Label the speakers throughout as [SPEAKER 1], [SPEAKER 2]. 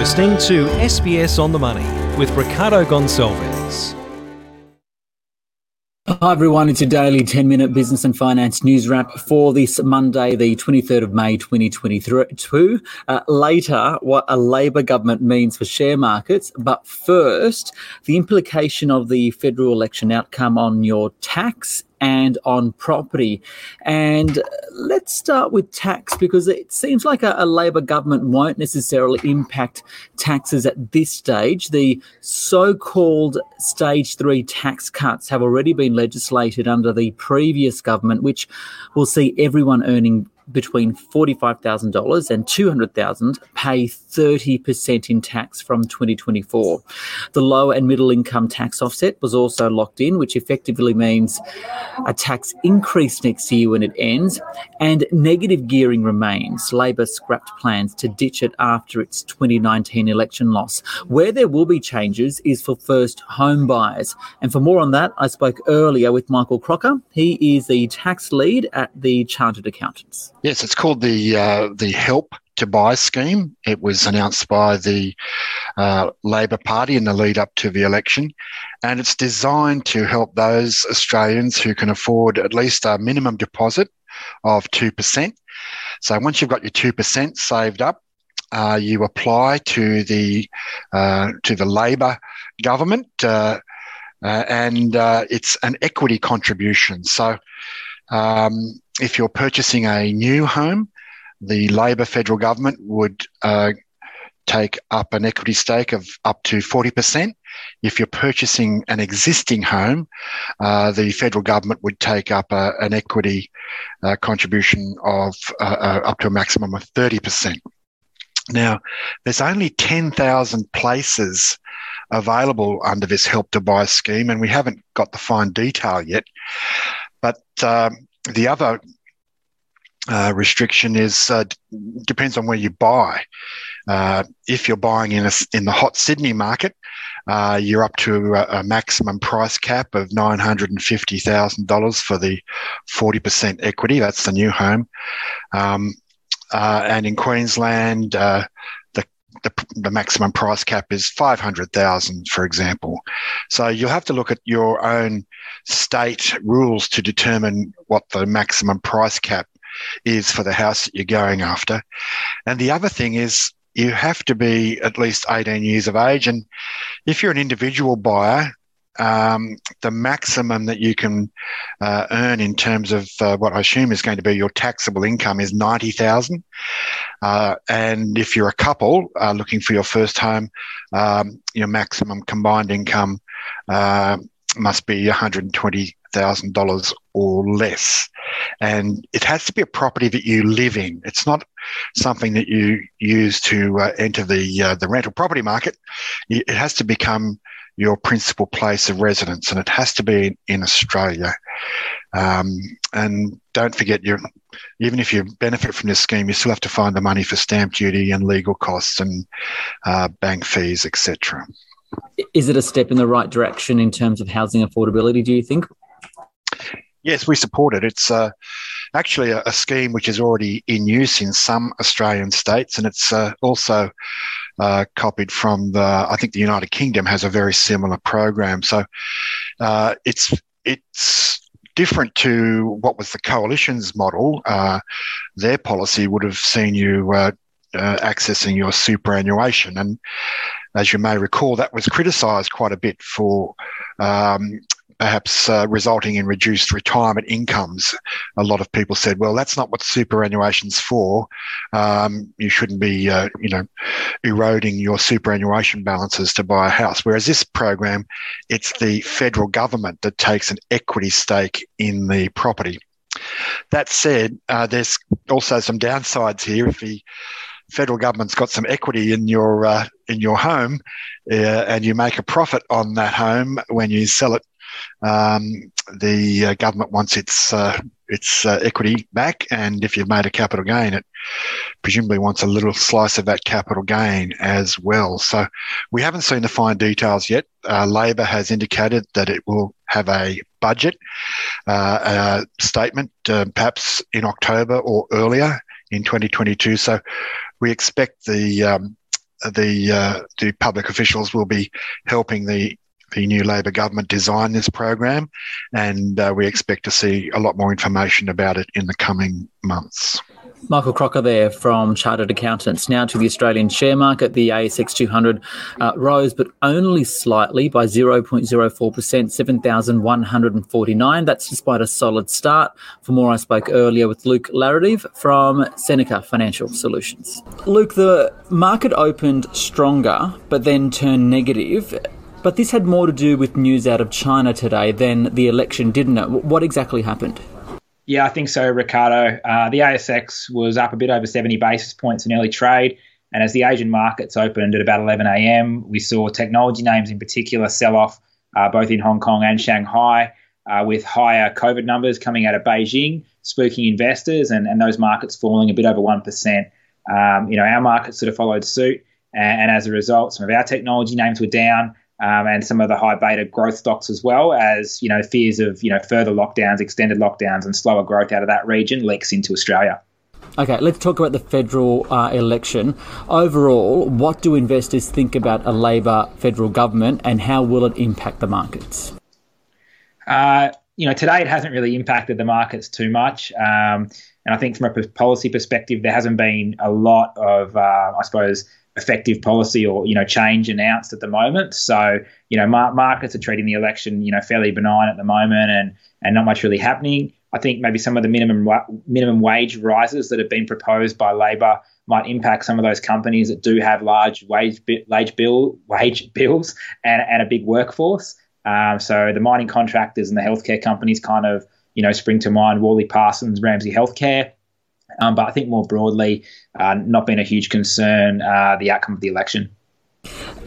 [SPEAKER 1] listening to SBS on the Money with Ricardo Gonçalves.
[SPEAKER 2] Hi everyone, it's your daily 10 minute business and finance news wrap for this Monday, the 23rd of May 2022. Uh, later, what a Labor government means for share markets, but first, the implication of the federal election outcome on your tax and on property. And let's start with tax because it seems like a, a, Labor government won't necessarily impact taxes at this stage. The so called stage three tax cuts have already been legislated under the previous government, which will see everyone earning between $45,000 and $200,000 pay 30% in tax from 2024. The low and middle income tax offset was also locked in, which effectively means a tax increase next year when it ends, and negative gearing remains. Labor scrapped plans to ditch it after its 2019 election loss. Where there will be changes is for first home buyers. And for more on that, I spoke earlier with Michael Croker. He is the tax lead at the Chartered Accountants.
[SPEAKER 3] Yes, it's called the uh, the Help to Buy scheme. It was announced by the uh, Labor Party in the lead up to the election, and it's designed to help those Australians who can afford at least a minimum deposit of two percent. So once you've got your two percent saved up, uh, you apply to the uh, to the Labor government, uh, uh, and it's an equity contribution. So um, if you're purchasing a new home, the Labor federal government would uh, take up an equity stake of up to 40%. If you're purchasing an existing home, uh, the federal government would take up a, an equity uh, contribution of uh, uh, up to a maximum of 30%. Now, there's only 10,000 places available under this Help to Buy scheme, and we haven't got the fine detail yet. But um, the other uh, restriction is uh, depends on where you buy. Uh, if you're buying in a, in the hot Sydney market, uh, you're up to a, a, maximum price cap of nine hundred and fifty thousand dollars for the forty percent equity. That's the new home, um, uh, and in Queensland, the, the the maximum price cap is five hundred thousand, for example. So you'll have to look at your own state rules to determine what the maximum price cap is for the house that you're going after. And the other thing is you have to be at least 18 years of age. And if you're an individual buyer, um, the maximum that you can uh, earn in terms of uh, what I assume is going to be your taxable income is ninety thousand, uh, and if you're a couple uh, looking for your first home, um, your maximum combined income uh, must be $120,000 or less. And it has to be a property that you live in. It's not something that you use to uh, enter the, uh, the rental property market. It has to become your principal place of residence, and it has to be in Australia. Um, and don't forget, you even if you benefit from this scheme, you still have to find the money for stamp duty and legal costs and uh, bank fees, etc.
[SPEAKER 2] Is it a step in the right direction in terms of housing affordability, do you think?
[SPEAKER 3] Yes, we support it. It's uh, actually a, a, scheme which is already in use in some Australian states, and it's uh, also uh, copied from the. I think the United Kingdom has a very similar program. So uh, it's it's different to what was the coalition's model. Uh, their policy would have seen you uh, accessing your superannuation, and as you may recall, that was criticised quite a bit for um, perhaps uh, resulting in reduced retirement incomes. A lot of people said, "Well, that's not what superannuation's for. Um, you shouldn't be, uh, you know, eroding your superannuation balances to buy a house." Whereas this program, it's the federal government that takes an equity stake in the property. That said, uh, there's also some downsides here. If the federal government's got some equity in your uh, in your home, uh, and you make a profit on that home when you sell it, um, the uh, government wants its uh, its uh, equity back, and if you've made a capital gain, it presumably wants a little slice of that capital gain as well. So we haven't seen the fine details yet. Uh, Labor has indicated that it will have a budget uh, statement, perhaps in October or earlier in 2022. So we expect the um, the uh, the public officials will be helping the the new Labor government design this program, and uh, we expect to see a lot more information about it in the coming months.
[SPEAKER 2] Michael Croker there from Chartered Accountants. Now to the Australian share market. The ASX 200 uh, rose, but only slightly by 0.04%, 7,149. That's despite a solid start. For more, I spoke earlier with Luke Laradive from Seneca Financial Solutions. Luke, the market opened stronger, but then turned negative. But this had more to do with news out of China today than the election, didn't it? What exactly happened?
[SPEAKER 4] Yeah, I think so, Ricardo. Uh, the ASX was up a bit over 70 basis points in early trade. And as the Asian markets opened at about 11 a.m., we saw technology names in particular sell off uh, both in Hong Kong and Shanghai, uh, with higher COVID numbers coming out of Beijing, spooking investors, and, and those markets falling a bit over 1%. Um, you know, our markets sort of followed suit. And, and as a result, some of our technology names were down um, and some of the high beta growth stocks as well as you know fears of you know further lockdowns, extended lockdowns, and slower growth out of that region leaks into Australia.
[SPEAKER 2] Okay, let's talk about the federal uh, election. Overall, what do investors think about a Labor federal government, and how will it impact the markets?
[SPEAKER 4] Uh, you know, today it hasn't really impacted the markets too much. Um, and I think from a policy perspective, there hasn't been a lot of, uh, I suppose, effective policy or you know change announced at the moment. So you know mar- markets are treating the election you know fairly benign at the moment and and not much really happening. I think maybe some of the minimum wa- minimum wage rises that have been proposed by Labor might impact some of those companies that do have large wage wage bill wage bills and, and a big workforce. Um, so the mining contractors and the healthcare companies kind of you know spring to mind. Worley Parsons, Ramsay Healthcare. Um, but I think more broadly, uh, not been a huge concern uh, the outcome of the election.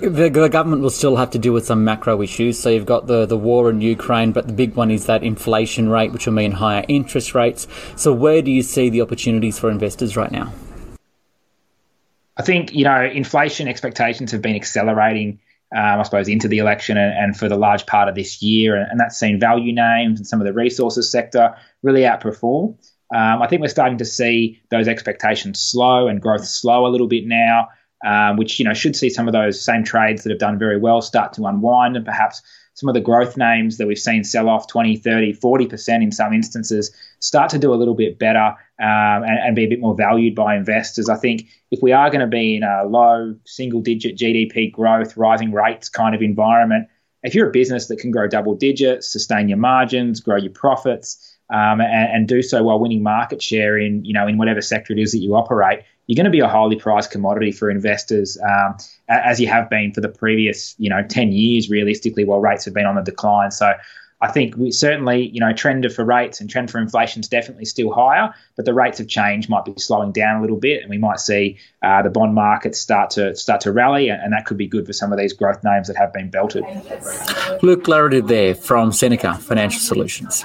[SPEAKER 2] The, the, government will still have to deal with some macro issues. So you've got the, the war in Ukraine, but the big one is that inflation rate, which will mean higher interest rates. So where do you see the opportunities for investors right now?
[SPEAKER 4] I think you know inflation expectations have been accelerating. Um, I suppose into the election and, and, for the large part of this year, and, and that's seen value names and some of the resources sector really outperform. Um, I think we're starting to see those expectations slow and growth slow a little bit now, um, which you know should see some of those same trades that have done very well start to unwind and perhaps some of the growth names that we've seen sell off 20, 30, 40% in some instances start to do a little bit better um, and, and, be a bit more valued by investors. I think if we are going to be in a low single digit GDP growth, rising rates kind of environment, if you're a business that can grow double digits, sustain your margins, grow your profits, um, and, and, do so while winning market share in you know in whatever sector it is that you operate, you're going to be a highly priced commodity for investors, um, as you have been for the previous you know 10 years realistically, while rates have been on the decline. So. I think we certainly, you know, trend for rates and trend for inflation is definitely still higher, but the rates of change might be slowing down a little bit, and we might see uh, the bond markets start to start to rally, and, that could be good for some of these growth names that have been belted.
[SPEAKER 2] Luke Laradive there from Seneca Financial Solutions.